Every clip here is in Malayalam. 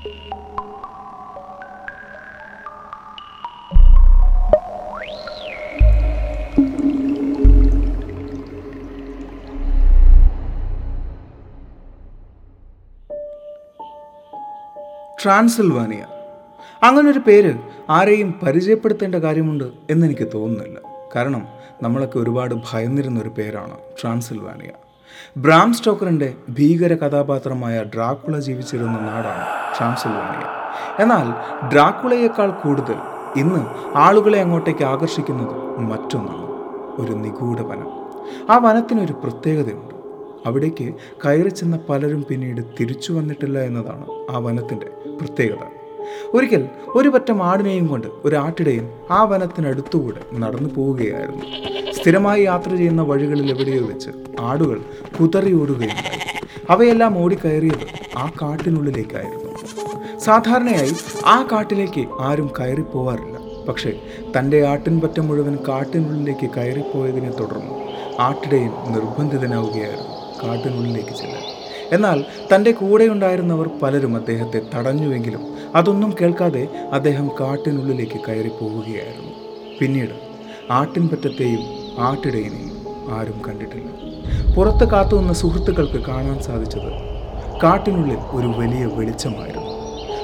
ട്രാൻസിൽവാനിയ. അങ്ങനൊരു പേര് ആരെയും പരിചയപ്പെടുത്തേണ്ട കാര്യമുണ്ട് എന്നെനിക്ക് തോന്നുന്നില്ല. കാരണം നമ്മളൊക്കെ ഒരുപാട് ഭയന്നിരുന്ന ഒരു പേരാണ് ട്രാൻസിൽവാനിയ. ബ്രാം സ്റ്റോക്കറിന്റെ ഭീകര കഥാപാത്രമായ ഡ്രാക്കുള ജീവിച്ചിരുന്ന നാടാണ് ട്രാൻസിൽവാനിയ. എന്നാൽ ഡ്രാക്കുളയേക്കാൾ കൂടുതൽ ഇന്ന് ആളുകളെ അങ്ങോട്ടേക്ക് ആകർഷിക്കുന്നത് മറ്റൊന്നാണ് ഒരു നിഗൂഢ വനം. ആ വനത്തിനൊരു പ്രത്യേകതയുണ്ട്. അവിടേക്ക് കയറി ചെന്ന പലരും പിന്നീട് തിരിച്ചു വന്നിട്ടില്ല എന്നതാണ് ആ വനത്തിന്റെ പ്രത്യേകത. ഒരിക്കൽ ഒരു പറ്റം ആടിനെയും കൊണ്ട് ഒരു ആട്ടിടയൻ ആ വനത്തിനടുത്തുകൂടെ നടന്നു പോവുകയായിരുന്നു. സ്ഥിരമായി യാത്ര ചെയ്യുന്ന വഴികളിൽ എവിടെയോ വെച്ച് ആടുകൾ കുതറി ഓടുകയുണ്ടായി അവയെല്ലാം ഓടിക്കയറിയത് ആ കാട്ടിനുള്ളിലേക്കായിരുന്നു. സാധാരണയായി ആ കാട്ടിലേക്ക് ആരും കയറിപ്പോവാറില്ല. പക്ഷേ തന്റെ ആട്ടിൻപറ്റം മുഴുവൻ കാട്ടിനുള്ളിലേക്ക് കയറിപ്പോയതിനെ തുടർന്ന് ആട്ടിടയൻ നിർബന്ധിതനാവുകയായിരുന്നു കാട്ടിനുള്ളിലേക്ക് ചെല്ലാൻ. എന്നാൽ തന്റെ കൂടെയുണ്ടായിരുന്നവർ പലരും അദ്ദേഹത്തെ തടഞ്ഞുവെങ്കിലും അതൊന്നും കേൾക്കാതെ അദ്ദേഹം കാട്ടിനുള്ളിലേക്ക് കയറി പോവുകയായിരുന്നു പിന്നീട് ആട്ടിൻപറ്റത്തെയും ആട്ടിടയനെയും ആരും കണ്ടിട്ടില്ല. പുറത്ത് കാത്തുനിന്ന സുഹൃത്തുക്കൾക്ക് കാണാൻ സാധിച്ചത് കാട്ടിനുള്ളിൽ ഒരു വലിയ വെളിച്ചമായിരുന്നു.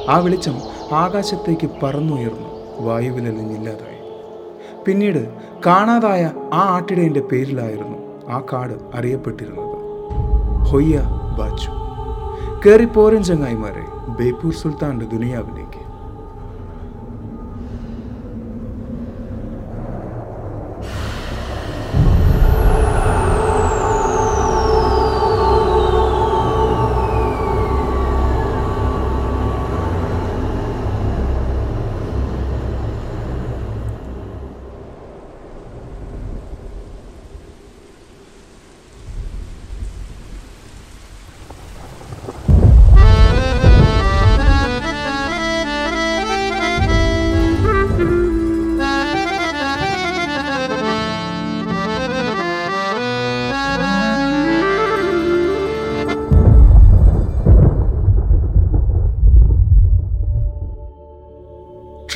ആ വെളിച്ചം ആകാശത്തേക്ക് പറന്നുയർന്നു വായുവിലലിഞ്ഞില്ലാതായി. പിന്നീട് കാണാതായ ആ ആട്ടിടയന്റെ പേരിലായിരുന്നു ആ കാട് അറിയപ്പെട്ടിരുന്നത്. ഹൊയ്യ ബാച്ചു. കയറിപ്പോരൻ ചങ്ങായിമാരെ ബേപ്പൂർ സുൽത്താന്റെ ദുനിയാവിലേക്ക്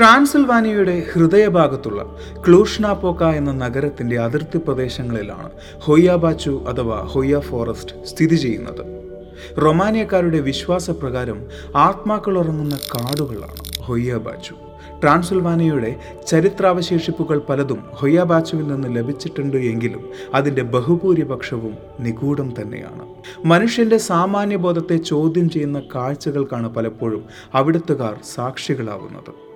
ട്രാൻസിൽവാനിയയുടെ ഹൃദയഭാഗത്തുള്ള ക്ലൂഷ്നാപോക്ക എന്ന നഗരത്തിന്റെ അതിർത്തി പ്രദേശങ്ങളിലാണ് ഹൊയ്യാബാച്ചു അഥവാ ഹൊയ്യ ഫോറസ്റ്റ് സ്ഥിതി ചെയ്യുന്നത്. റൊമാനിയക്കാരുടെ വിശ്വാസപ്രകാരം ആത്മാക്കൾ ഉറങ്ങുന്ന കാടുകളാണ് ഹൊയ്യാബാച്ചു. ട്രാൻസിൽവാനിയയുടെ ചരിത്രാവശേഷിപ്പുകൾ പലതും ഹൊയ്യാബാച്ചുവിൽ നിന്ന് ലഭിച്ചിട്ടുണ്ട് എങ്കിലും അതിന്റെ ബഹുഭൂരിപക്ഷവും നിഗൂഢം തന്നെയാണ്. മനുഷ്യന്റെ സാമാന്യബോധത്തെ ചോദ്യം ചെയ്യുന്ന കാഴ്ചകൾക്കാണ് പലപ്പോഴും അവിടുത്തുകാർ സാക്ഷികളാവുന്നത്.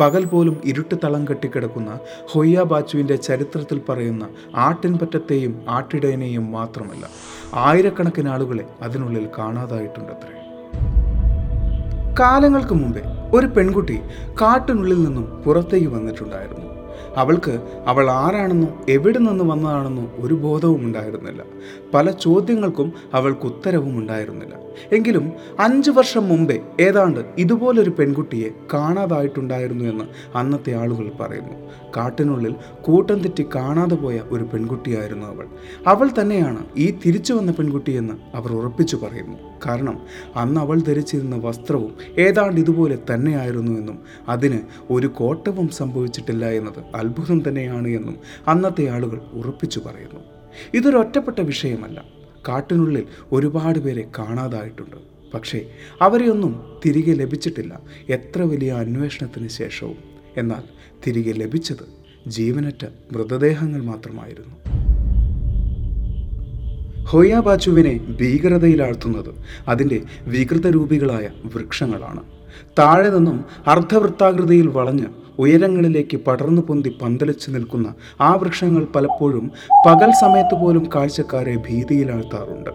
പകൽ പോലും ഇരുട്ട് തളം കെട്ടിക്കിടക്കുന്ന ഹൊയ്യ ബാച്ചുവിന്റെ ചരിത്രത്തിൽ പറയുന്ന ആട്ടിൻപറ്റത്തെയും ആട്ടിടയനെയും മാത്രമല്ല ആയിരക്കണക്കിന് ആളുകളെ അതിനുള്ളിൽ കാണാതായിട്ടുണ്ടത്രേ. കാലങ്ങൾക്ക് മുമ്പേ ഒരു പെൺകുട്ടി കാട്ടിനുള്ളിൽ നിന്നും പുറത്തേക്ക് വന്നിട്ടുണ്ടായിരുന്നു. അവൾക്ക് അവൾ ആരാണെന്നോ എവിടെ നിന്ന് വന്നതാണെന്നോ ഒരു ബോധവും ഉണ്ടായിരുന്നില്ല. പല ചോദ്യങ്ങൾക്കും അവൾക്ക് ഉത്തരവും ഉണ്ടായിരുന്നില്ല. എങ്കിലും അഞ്ചു വർഷം മുമ്പേ ഏതാണ്ട് ഇതുപോലൊരു പെൺകുട്ടിയെ കാണാതായിട്ടുണ്ടായിരുന്നു എന്ന് അന്നത്തെ ആളുകൾ പറയുന്നു. കാട്ടിനുള്ളിൽ കൂട്ടം തെറ്റി കാണാതെ പോയ ഒരു പെൺകുട്ടിയായിരുന്നു അവൾ. അവൾ തന്നെയാണ് ഈ തിരിച്ചു വന്ന പെൺകുട്ടിയെന്ന് അവർ ഉറപ്പിച്ചു പറയുന്നു. കാരണം അന്ന് അവൾ ധരിച്ചിരുന്ന വസ്ത്രവും ഏതാണ്ട് ഇതുപോലെ തന്നെയായിരുന്നു എന്നും അതിന് ഒരു കോട്ടവും സംഭവിച്ചിട്ടില്ല എന്നത് അത്ഭുതം തന്നെയാണ് എന്നും അന്നത്തെ ആളുകൾ ഉറപ്പിച്ചു പറയുന്നു. ഇതൊരൊറ്റപ്പെട്ട വിഷയമല്ല. കാട്ടിനുള്ളിൽ ഒരുപാട് പേരെ കാണാതായിട്ടുണ്ട്. പക്ഷേ അവരെയൊന്നും തിരികെ ലഭിച്ചിട്ടില്ല. എത്ര വലിയ അന്വേഷണത്തിന് ശേഷവും. എന്നാൽ തിരികെ ലഭിച്ചത് ജീവനറ്റ മൃതദേഹങ്ങൾ മാത്രമായിരുന്നു. ഹൊയാബാച്ചുവിനെ ഭീകരതയിലാഴ്ത്തുന്നത് അതിന്റെ വികൃതരൂപികളായ വൃക്ഷങ്ങളാണ്. താഴെ നിന്നും അർദ്ധവൃത്താകൃതിയിൽ വളഞ്ഞ് ഉയരങ്ങളിലേക്ക് പടർന്നു പൊന്തി പന്തലിച്ചു നിൽക്കുന്ന ആ വൃക്ഷങ്ങൾ പലപ്പോഴും പകൽ സമയത്ത് പോലും കാഴ്ചക്കാരെ ഭീതിയിലാഴ്ത്താറുണ്ട്.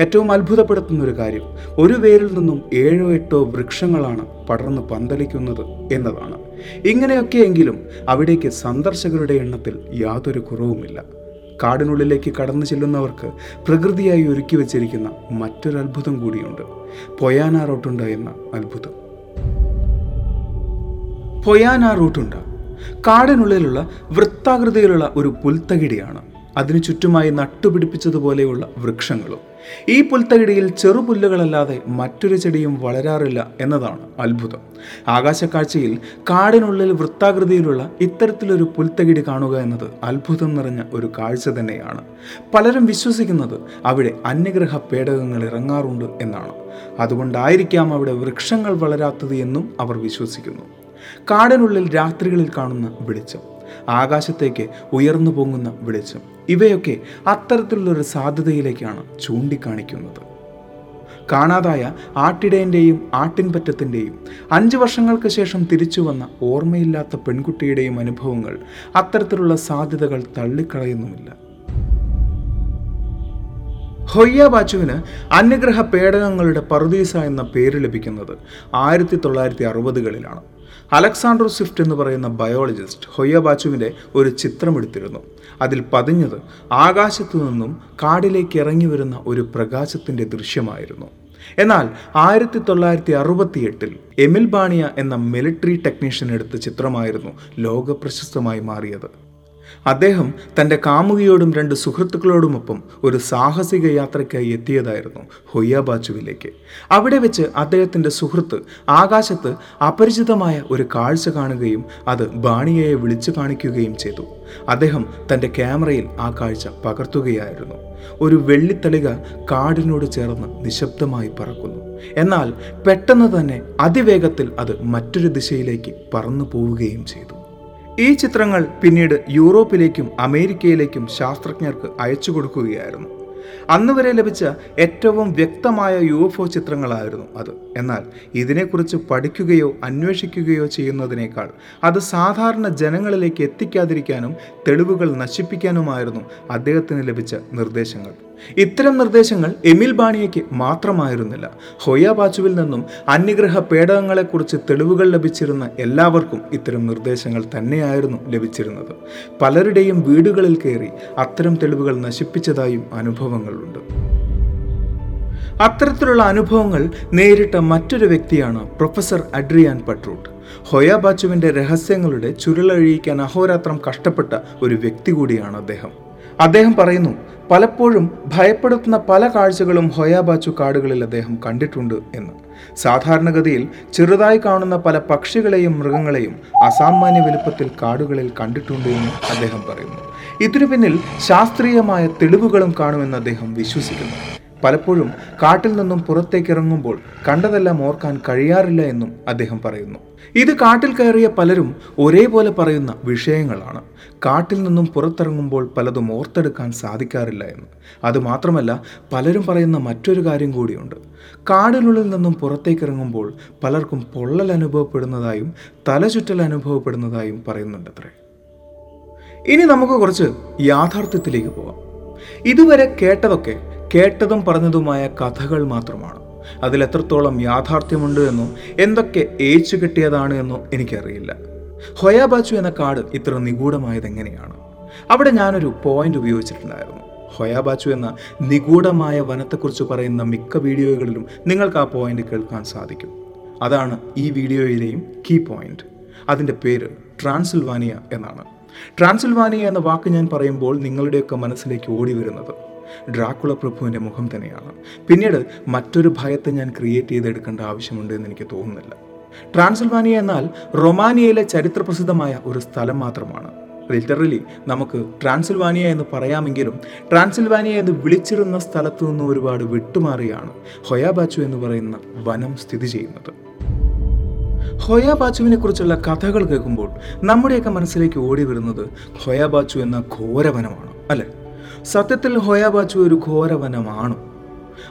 ഏറ്റവും അത്ഭുതപ്പെടുത്തുന്ന ഒരു കാര്യം ഒരു വേരിൽ നിന്നും ഏഴോ എട്ടോ വൃക്ഷങ്ങളാണ് പടർന്നു പന്തലിക്കുന്നത് എന്നതാണ്. ഇങ്ങനെയൊക്കെയെങ്കിലും അവിടേക്ക് സന്ദർശകരുടെ എണ്ണത്തിൽ യാതൊരു കുറവുമില്ല. കാടിനുള്ളിലേക്ക് കടന്നു ചെല്ലുന്നവർക്ക് പ്രകൃതിയായി ഒരുക്കി വച്ചിരിക്കുന്ന മറ്റൊരു അത്ഭുതം കൂടിയുണ്ട്. പൊയാന റോട്ടുണ്ട് എന്ന അത്ഭുതം. പൊയാന റൂട്ടുണ്ട്. കാടിനുള്ളിലുള്ള വൃത്താകൃതിയിലുള്ള ഒരു പുൽത്തകിടിയാണ്. അതിനു ചുറ്റുമായി നട്ടുപിടിപ്പിച്ചതുപോലെയുള്ള വൃക്ഷങ്ങളും. ഈ പുൽത്തകിടിയിൽ ചെറുപുല്ലുകളല്ലാതെ മറ്റൊരു ചെടിയും വളരാറില്ല എന്നതാണ് അത്ഭുതം. ആകാശക്കാഴ്ചയിൽ കാടിനുള്ളിൽ വൃത്താകൃതിയിലുള്ള ഇത്തരത്തിലൊരു പുൽത്തകിടി കാണുക എന്നത് അത്ഭുതം നിറഞ്ഞ ഒരു കാഴ്ച തന്നെയാണ്. പലരും വിശ്വസിക്കുന്നത് അവിടെ അന്യഗ്രഹ പേടകങ്ങൾ ഇറങ്ങാറുണ്ട് എന്നാണ്. അതുകൊണ്ടായിരിക്കാം അവിടെ വൃക്ഷങ്ങൾ വളരാത്തത് എന്നും അവർ വിശ്വസിക്കുന്നു. കാടിനുള്ളിൽ രാത്രികളിൽ കാണുന്ന വെളിച്ചം ആകാശത്തേക്ക് ഉയർന്നു പൊങ്ങുന്ന വെളിച്ചം ഇവയൊക്കെ അത്തരത്തിലുള്ളൊരു സാധ്യതയിലേക്കാണ് ചൂണ്ടിക്കാണിക്കുന്നത്. കാണാതായ ആട്ടിടയന്റെയും ആട്ടിൻപറ്റത്തിന്റെയും അഞ്ച് വർഷങ്ങൾക്ക് ശേഷം തിരിച്ചു വന്ന ഓർമ്മയില്ലാത്ത പെൺകുട്ടിയുടെയും അനുഭവങ്ങൾ അത്തരത്തിലുള്ള സാധ്യതകൾ തള്ളിക്കളയുന്നുമില്ല. ഹൊയ്യ ബാച്ചുവിന് അന്യഗ്രഹ പേടകങ്ങളുടെ പറുദീസ എന്ന പേര് ലഭിക്കുന്നത് ആയിരത്തി തൊള്ളായിരത്തി അറുപതുകളിലാണ് അലക്സാണ്ടർ സ്വിഫ്റ്റ് എന്ന് പറയുന്ന ബയോളജിസ്റ്റ് ഹൊയ്യ ബാച്ചുവിന്റെ ഒരു ചിത്രമെടുത്തിരുന്നു. അതിൽ പതിഞ്ഞത് ആകാശത്തു നിന്നും കാടിലേക്ക് ഇറങ്ങി വരുന്ന ഒരു പ്രകാശത്തിന്റെ ദൃശ്യമായിരുന്നു. എന്നാൽ ആയിരത്തി തൊള്ളായിരത്തി അറുപത്തിയെട്ടിൽ എമിൽ ബാണിയ എന്ന മിലിറ്ററി ടെക്നീഷ്യൻ എടുത്ത ചിത്രമായിരുന്നു ലോക പ്രശസ്തമായി മാറിയത്. അദ്ദേഹം തന്റെ കാമുകിയോടും രണ്ട് സുഹൃത്തുക്കളോടുമൊപ്പം ഒരു സാഹസിക യാത്രയ്ക്കായി എത്തിയതായിരുന്നു ഹൊയ്യാബാച്ചുവിലേക്ക്. അവിടെ വെച്ച് അദ്ദേഹത്തിന്റെ സുഹൃത്ത് ആകാശത്ത് അപരിചിതമായ ഒരു കാഴ്ച കാണുകയും അത് ബാണിയയെ വിളിച്ചു കാണിക്കുകയും ചെയ്തു. അദ്ദേഹം തന്റെ ക്യാമറയിൽ ആ കാഴ്ച പകർത്തുകയായിരുന്നു. ഒരു വെള്ളിത്തളിക കാടിനോട് ചേർന്ന് നിശബ്ദമായി പറക്കുന്നു. എന്നാൽ പെട്ടെന്ന് തന്നെ അതിവേഗത്തിൽ അത് മറ്റൊരു ദിശയിലേക്ക് പറന്നു പോവുകയും ചെയ്തു. ഈ ചിത്രങ്ങൾ പിന്നീട് യൂറോപ്പിലേക്കും അമേരിക്കയിലേക്കും ശാസ്ത്രജ്ഞർക്ക് അയച്ചു കൊടുക്കുകയായിരുന്നു. അന്ന് വരെ ലഭിച്ച ഏറ്റവും വ്യക്തമായ യു എഫ് ഒ ചിത്രങ്ങളായിരുന്നു അത്. എന്നാൽ ഇതിനെക്കുറിച്ച് പഠിക്കുകയോ അന്വേഷിക്കുകയോ ചെയ്യുന്നതിനേക്കാൾ അത് സാധാരണ ജനങ്ങളിലേക്ക് എത്തിക്കാതിരിക്കാനും തെളിവുകൾ നശിപ്പിക്കാനുമായിരുന്നു അദ്ദേഹത്തിന് ലഭിച്ച നിർദ്ദേശങ്ങൾ. ഇത്തരം നിർദ്ദേശങ്ങൾ എമിൽ ബാണിയയ്ക്ക് മാത്രമായിരുന്നില്ല. ഹൊയ ബാച്ചുവിൽ നിന്നും അന്യഗ്രഹ പേടകങ്ങളെക്കുറിച്ച് തെളിവുകൾ ലഭിച്ചിരുന്ന എല്ലാവർക്കും ഇത്തരം നിർദ്ദേശങ്ങൾ തന്നെയായിരുന്നു ലഭിച്ചിരുന്നത്. പലരുടെയും വീടുകളിൽ കയറി അത്തരം തെളിവുകൾ നശിപ്പിച്ചതായും അനുഭവങ്ങളുണ്ട്. അത്തരത്തിലുള്ള അനുഭവങ്ങൾ നേരിട്ട മറ്റൊരു വ്യക്തിയാണ് പ്രൊഫസർ അഡ്രിയാൻ പട്രൂട്ട്. ഹൊയ ബാച്ചുവിന്റെ രഹസ്യങ്ങളുടെ ചുരുളഴിയിക്കാൻ അഹോരാത്രം കഷ്ടപ്പെട്ട ഒരു വ്യക്തി കൂടിയാണ് അദ്ദേഹം. അദ്ദേഹം പറയുന്നു പലപ്പോഴും ഭയപ്പെടുത്തുന്ന പല കാഴ്ചകളും ഹൊയാബാച്ചു കാടുകളിൽ അദ്ദേഹം കണ്ടിട്ടുണ്ട് എന്ന്. സാധാരണഗതിയിൽ ചെറുതായി കാണുന്ന പല പക്ഷികളെയും മൃഗങ്ങളെയും അസാമാന്യ വലുപ്പത്തിൽ കാടുകളിൽ കണ്ടിട്ടുണ്ട് എന്ന് അദ്ദേഹം പറയുന്നു. ഇതിനു പിന്നിൽ ശാസ്ത്രീയമായ തെളിവുകളും കാണുമെന്ന് അദ്ദേഹം വിശ്വസിക്കുന്നു. പലപ്പോഴും കാട്ടിൽ നിന്നും പുറത്തേക്ക് ഇറങ്ങുമ്പോൾ കണ്ടതെല്ലാം ഓർക്കാൻ കഴിയാറില്ല എന്നും അദ്ദേഹം പറയുന്നു. ഇത് കാട്ടിൽ കയറിയ പലരും ഒരേപോലെ പറയുന്ന വിഷയങ്ങളാണ്. കാട്ടിൽ നിന്നും പുറത്തിറങ്ങുമ്പോൾ പലതും ഓർത്തെടുക്കാൻ സാധിക്കാറില്ല എന്ന്. അതുമാത്രമല്ല പലരും പറയുന്ന മറ്റൊരു കാര്യം കൂടിയുണ്ട്. കാടിനുള്ളിൽ നിന്നും പുറത്തേക്ക് ഇറങ്ങുമ്പോൾ പലർക്കും പൊള്ളൽ അനുഭവപ്പെടുന്നതായും തലചുറ്റൽ അനുഭവപ്പെടുന്നതായും പറയുന്നുണ്ടത്രേ. ഇനി നമുക്ക് കുറച്ച് യാഥാർത്ഥ്യത്തിലേക്ക് പോവാം. ഇതുവരെ കേട്ടതൊക്കെ കേട്ടതും പറഞ്ഞതുമായ കഥകൾ മാത്രമാണ്. അതിൽ എത്രത്തോളം യാഥാർത്ഥ്യമുണ്ട് എന്നോ എന്തൊക്കെ ഏച്ചു കിട്ടിയതാണ് എന്നോ എനിക്കറിയില്ല. ഹൊയാബാച്ചു എന്ന കാട് ഇത്ര നിഗൂഢമായത് എങ്ങനെയാണ് അവിടെ ഞാനൊരു പോയിന്റ് ഉപയോഗിച്ചിട്ടുണ്ടായിരുന്നു. ഹൊയാബാച്ചു എന്ന നിഗൂഢമായ വനത്തെക്കുറിച്ച് പറയുന്ന മിക്ക വീഡിയോകളിലും നിങ്ങൾക്ക് ആ പോയിന്റ് കേൾക്കാൻ സാധിക്കും. അതാണ് ഈ വീഡിയോയിലെയും കീ പോയിന്റ് അതിന്റെ പേര് ട്രാൻസിൽവാനിയ എന്നാണ്. ട്രാൻസിൽവാനിയ എന്ന വാക്ക് ഞാൻ പറയുമ്പോൾ നിങ്ങളുടെയൊക്കെ മനസ്സിലേക്ക് ഓടി വരുന്നത് ഡ്രാക്കുള പ്രഭുവിന്റെ മുഖം തന്നെയാണ്. പിന്നീട് മറ്റൊരു ഭയത്തെ ഞാൻ ക്രിയേറ്റ് ചെയ്തെടുക്കേണ്ട ആവശ്യമുണ്ട് എന്ന് എനിക്ക് തോന്നുന്നില്ല. ട്രാൻസിൽവാനിയ എന്നാൽ റൊമാനിയയിലെ ചരിത്രപ്രസിദ്ധമായ ഒരു സ്ഥലം മാത്രമാണ്. ലിറ്ററലി നമുക്ക് ട്രാൻസിൽവാനിയ എന്ന് പറയാമെങ്കിലും ട്രാൻസിൽവാനിയ എന്ന് വിളിച്ചിരുന്ന സ്ഥലത്തു നിന്ന് ഒരുപാട് വിട്ടുമാറിയാണ് ഹൊയാബാച്ചു എന്ന് പറയുന്ന വനം സ്ഥിതി ചെയ്യുന്നത്. ഹൊയാബാച്ചുവിനെ കുറിച്ചുള്ള കഥകൾ കേൾക്കുമ്പോൾ നമ്മുടെയൊക്കെ മനസ്സിലേക്ക് ഓടി വരുന്നത് ഹൊയാബാച്ചു എന്ന ഘോരവനമാണ് അല്ലേ? സത്യത്തിൽ ഹൊയാബാച്ചു ഒരു ഘോരവനമാണോ.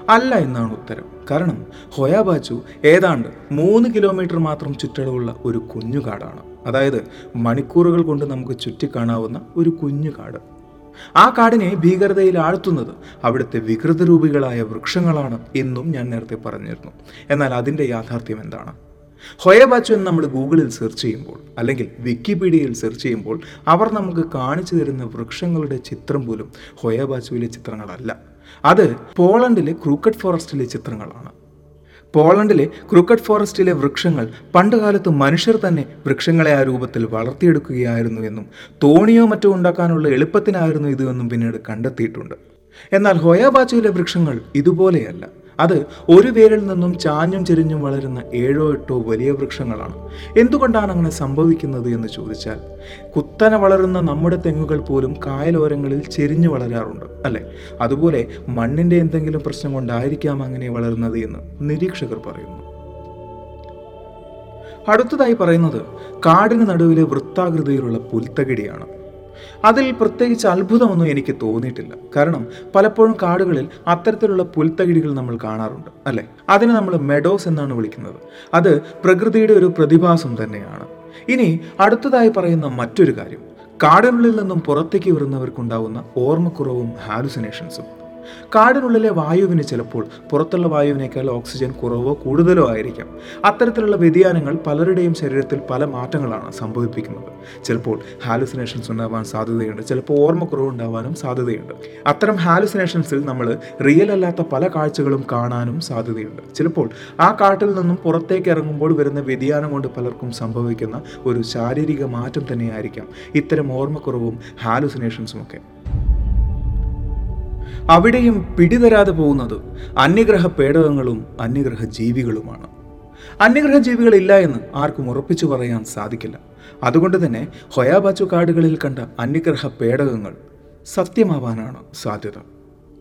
അല്ല എന്നാണ് ഉത്തരം. കാരണം ഹൊയാബാച്ചു ഏതാണ്ട് മൂന്ന് കിലോമീറ്റർ മാത്രം ചുറ്റളവുള്ള ഒരു കുഞ്ഞുകാടാണ്. അതായത് മണിക്കൂറുകൾ കൊണ്ട് നമുക്ക് ചുറ്റിക്കാണാവുന്ന ഒരു കുഞ്ഞുകാട്. ആ കാടിനെ ഭീകരതയിൽ ആഴ്ത്തുന്നത് അവിടുത്തെ വികൃതരൂപികളായ വൃക്ഷങ്ങളാണ് എന്നും ഞാൻ നേരത്തെ പറഞ്ഞിരുന്നു. എന്നാൽ അതിന്റെ യാഥാർത്ഥ്യം എന്താണ്? ഹൊയബാച്ചു എന്ന് നമ്മൾ ഗൂഗിളിൽ സെർച്ച് ചെയ്യുമ്പോൾ അല്ലെങ്കിൽ വിക്കിപീഡിയയിൽ സെർച്ച് ചെയ്യുമ്പോൾ അവർ നമുക്ക് കാണിച്ചു തരുന്ന വൃക്ഷങ്ങളുടെ ചിത്രം പോലും ഹൊയബാച്ചുവിലെ ചിത്രങ്ങളല്ല. അത് പോളണ്ടിലെ ക്രൂക്കറ്റ് ഫോറസ്റ്റിലെ ചിത്രങ്ങളാണ്. പോളണ്ടിലെ ക്രൂക്കറ്റ് ഫോറസ്റ്റിലെ വൃക്ഷങ്ങൾ പണ്ടുകാലത്ത് മനുഷ്യർ തന്നെ വൃക്ഷങ്ങളെ ആ രൂപത്തിൽ വളർത്തിയെടുക്കുകയായിരുന്നു എന്നും തോണിയോ മറ്റോ ഉണ്ടാക്കാനുള്ള എളുപ്പത്തിനായിരുന്നു ഇത് എന്നും പിന്നീട് കണ്ടെത്തിയിട്ടുണ്ട്. എന്നാൽ ഹൊയാബാച്ചുവിലെ വൃക്ഷങ്ങൾ ഇതുപോലെയല്ല. അത് ഒരു വേരിൽ നിന്നും ചാഞ്ഞും ചെരിഞ്ഞും വളരുന്ന ഏഴോ എട്ടോ വലിയ വൃക്ഷങ്ങളാണ്. എന്തുകൊണ്ടാണ് അങ്ങനെ സംഭവിക്കുന്നത് എന്ന് ചോദിച്ചാൽ കുത്തനെ വളരുന്ന നമ്മുടെ തെങ്ങുകൾ പോലും കായലോരങ്ങളിൽ ചെരിഞ്ഞു വളരാറുണ്ട് അല്ലേ? അതുപോലെ മണ്ണിന്റെ എന്തെങ്കിലും പ്രശ്നം കൊണ്ടായിരിക്കാം അങ്ങനെ വളരുന്നത് എന്ന് നിരീക്ഷകർ പറയുന്നു. അടുത്തതായി പറയുന്നത് കാടിന് നടുവിലെ വൃത്താകൃതിയിലുള്ള പുൽത്തകിടിയാണ്. അതിൽ പ്രത്യേകിച്ച് അത്ഭുതമൊന്നും എനിക്ക് തോന്നിയിട്ടില്ല. കാരണം പലപ്പോഴും കാടുകളിൽ അത്തരത്തിലുള്ള പുൽത്തകിടികൾ നമ്മൾ കാണാറുണ്ട് അല്ലെ? അതിനെ നമ്മൾ മെഡോസ് എന്നാണ് വിളിക്കുന്നത്. അത് പ്രകൃതിയുടെ ഒരു പ്രതിഭാസം തന്നെയാണ്. ഇനി അടുത്തതായി പറയുന്ന മറ്റൊരു കാര്യം. കാടുകളിൽ നിന്നും പുറത്തേക്ക് വരുന്നവർക്കുണ്ടാവുന്ന ഓർമ്മക്കുറവും ഹാലുസിനേഷൻസും കാടിനുള്ളിലെ വായുവിന് ചിലപ്പോൾ പുറത്തുള്ള വായുവിനേക്കാൾ ഓക്സിജൻ കുറവോ കൂടുതലോ ആയിരിക്കാം. അത്തരത്തിലുള്ള വ്യതിയാനങ്ങൾ പലരുടെയും ശരീരത്തിൽ പല മാറ്റങ്ങളാണ് സംഭവിപ്പിക്കുന്നത്. ചിലപ്പോൾ ഹാലുസിനേഷൻസ് ഉണ്ടാവാൻ സാധ്യതയുണ്ട്. ചിലപ്പോൾ ഓർമ്മക്കുറവ് ഉണ്ടാവാനും സാധ്യതയുണ്ട്. അത്തരം ഹാലുസിനേഷൻസിൽ നമ്മൾ റിയൽ അല്ലാത്ത പല കാഴ്ചകളും കാണാനും സാധ്യതയുണ്ട്. ചിലപ്പോൾ ആ കാട്ടിൽ നിന്നും പുറത്തേക്ക് ഇറങ്ങുമ്പോൾ വരുന്ന വ്യതിയാനം കൊണ്ട് പലർക്കും സംഭവിക്കുന്ന ഒരു ശാരീരിക മാറ്റം തന്നെയായിരിക്കാം. ഇത്തരം ഓർമ്മക്കുറവും ഹാലുസിനേഷൻസും ഒക്കെ അവിടെയും പിടിതരാതെ പോകുന്നത് അന്യഗ്രഹ പേടകങ്ങളും അന്യഗ്രഹ ജീവികളുമാണ് അന്യഗ്രഹ ജീവികളില്ല എന്ന് ആർക്കും ഉറപ്പിച്ചു പറയാൻ സാധിക്കില്ല. അതുകൊണ്ട് തന്നെ ഹൊയാബാച്ചു കാടുകളിൽ കണ്ട അന്യഗ്രഹ പേടകങ്ങൾ സത്യമാവാനാണ് സാധ്യത.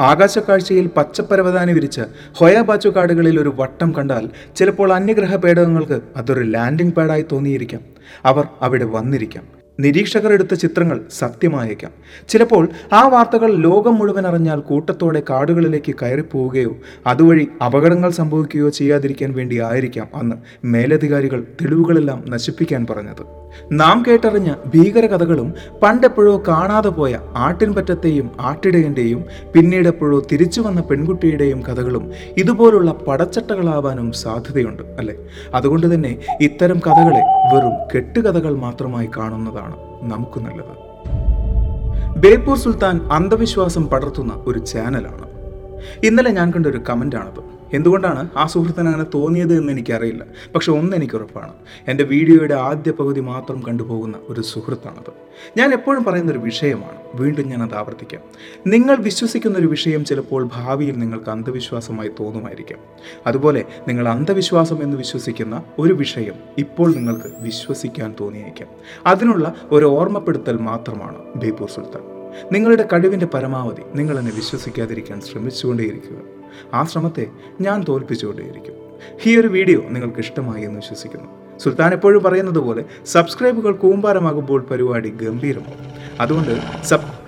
ആകാശക്കാഴ്ചയിൽ പച്ചപ്പരവതാനി വിരിച്ച ഹൊയാബാച്ചു കാടുകളിൽ ഒരു വട്ടം കണ്ടാൽ ചിലപ്പോൾ അന്യഗ്രഹ പേടകങ്ങൾക്ക് അതൊരു ലാൻഡിംഗ് പാഡായി തോന്നിയിരിക്കാം. അവർ അവിടെ വന്നിരിക്കാം. നിരീക്ഷകർ എടുത്ത ചിത്രങ്ങൾ സത്യമായേക്കാം. ചിലപ്പോൾ ആ വാർത്തകൾ ലോകം മുഴുവൻ അറിഞ്ഞാൽ കൂട്ടത്തോടെ കാടുകളിലേക്ക് കയറിപ്പോവുകയോ അതുവഴി അപകടങ്ങൾ സംഭവിക്കുകയോ ചെയ്യാതിരിക്കാൻ വേണ്ടി ആയിരിക്കാം അന്ന് മേലധികാരികൾ തെളിവുകളെല്ലാം നശിപ്പിക്കാൻ പറഞ്ഞത്. നാം കേട്ടറിഞ്ഞ ഭീകര കഥകളും പണ്ടെപ്പോഴോ കാണാതെ പോയ ആട്ടിൻപറ്റത്തെയും ആട്ടിടയന്റെയും പിന്നീടെപ്പോഴോ തിരിച്ചു വന്ന പെൺകുട്ടിയുടെയും കഥകളും ഇതുപോലുള്ള പടച്ചട്ടകളാവാനും സാധ്യതയുണ്ട് അല്ലേ? അതുകൊണ്ട് തന്നെ ഇത്തരം കഥകളെ വെറും കെട്ടുകഥകൾ മാത്രമായി കാണുന്നതാണ് നമുക്ക് നല്ലത്. ബേപ്പൂർ സുൽത്താൻ അന്ധവിശ്വാസം പടർത്തുന്ന ഒരു ചാനലാണ്. ഇന്നലെ ഞാൻ കണ്ട ഒരു കമന്റാണത് എന്തുകൊണ്ടാണ് ആ സുഹൃത്തിന് അങ്ങനെ തോന്നിയത് എന്ന് എനിക്കറിയില്ല. പക്ഷെ ഒന്ന് എനിക്ക് ഉറപ്പാണ് എന്റെ വീഡിയോയുടെ ആദ്യ പകുതി മാത്രം കണ്ടുപോകുന്ന ഒരു സുഹൃത്താണത്. ഞാൻ എപ്പോഴും പറയുന്ന ഒരു വിഷയമാണ്. വീണ്ടും ഞാൻ അത് ആവർത്തിക്കാം. നിങ്ങൾ വിശ്വസിക്കുന്ന ഒരു വിഷയം ചിലപ്പോൾ ഭാവിയിൽ നിങ്ങൾക്ക് അന്ധവിശ്വാസമായി തോന്നുമായിരിക്കാം. അതുപോലെ നിങ്ങൾ അന്ധവിശ്വാസം എന്ന് വിശ്വസിക്കുന്ന ഒരു വിഷയം ഇപ്പോൾ നിങ്ങൾക്ക് വിശ്വസിക്കാൻ തോന്നിയേക്കാം. അതിനുള്ള ഒരു ഓർമ്മപ്പെടുത്തൽ മാത്രമാണ് ബേപ്പൂർ സുൽത്താൻ. നിങ്ങളുടെ കഴിവിന്റെ പരമാവധി നിങ്ങൾ എന്നെ വിശ്വസിക്കാതിരിക്കാൻ ശ്രമിച്ചുകൊണ്ടേയിരിക്കുക. ആ ശ്രമത്തെ ഞാൻ തോൽപ്പിച്ചുകൊണ്ടേയിരിക്കും. ഈ ഒരു വീഡിയോ നിങ്ങൾക്ക് ഇഷ്ടമായി എന്ന് വിശ്വസിക്കുന്നു. സുൽത്താൻ എപ്പോഴും പറയുന്നത് പോലെ സബ്സ്ക്രൈബുകൾ കൂമ്പാരമാകുമ്പോൾ പരിപാടി ഗംഭീരമാകും. അതുകൊണ്ട് സബ്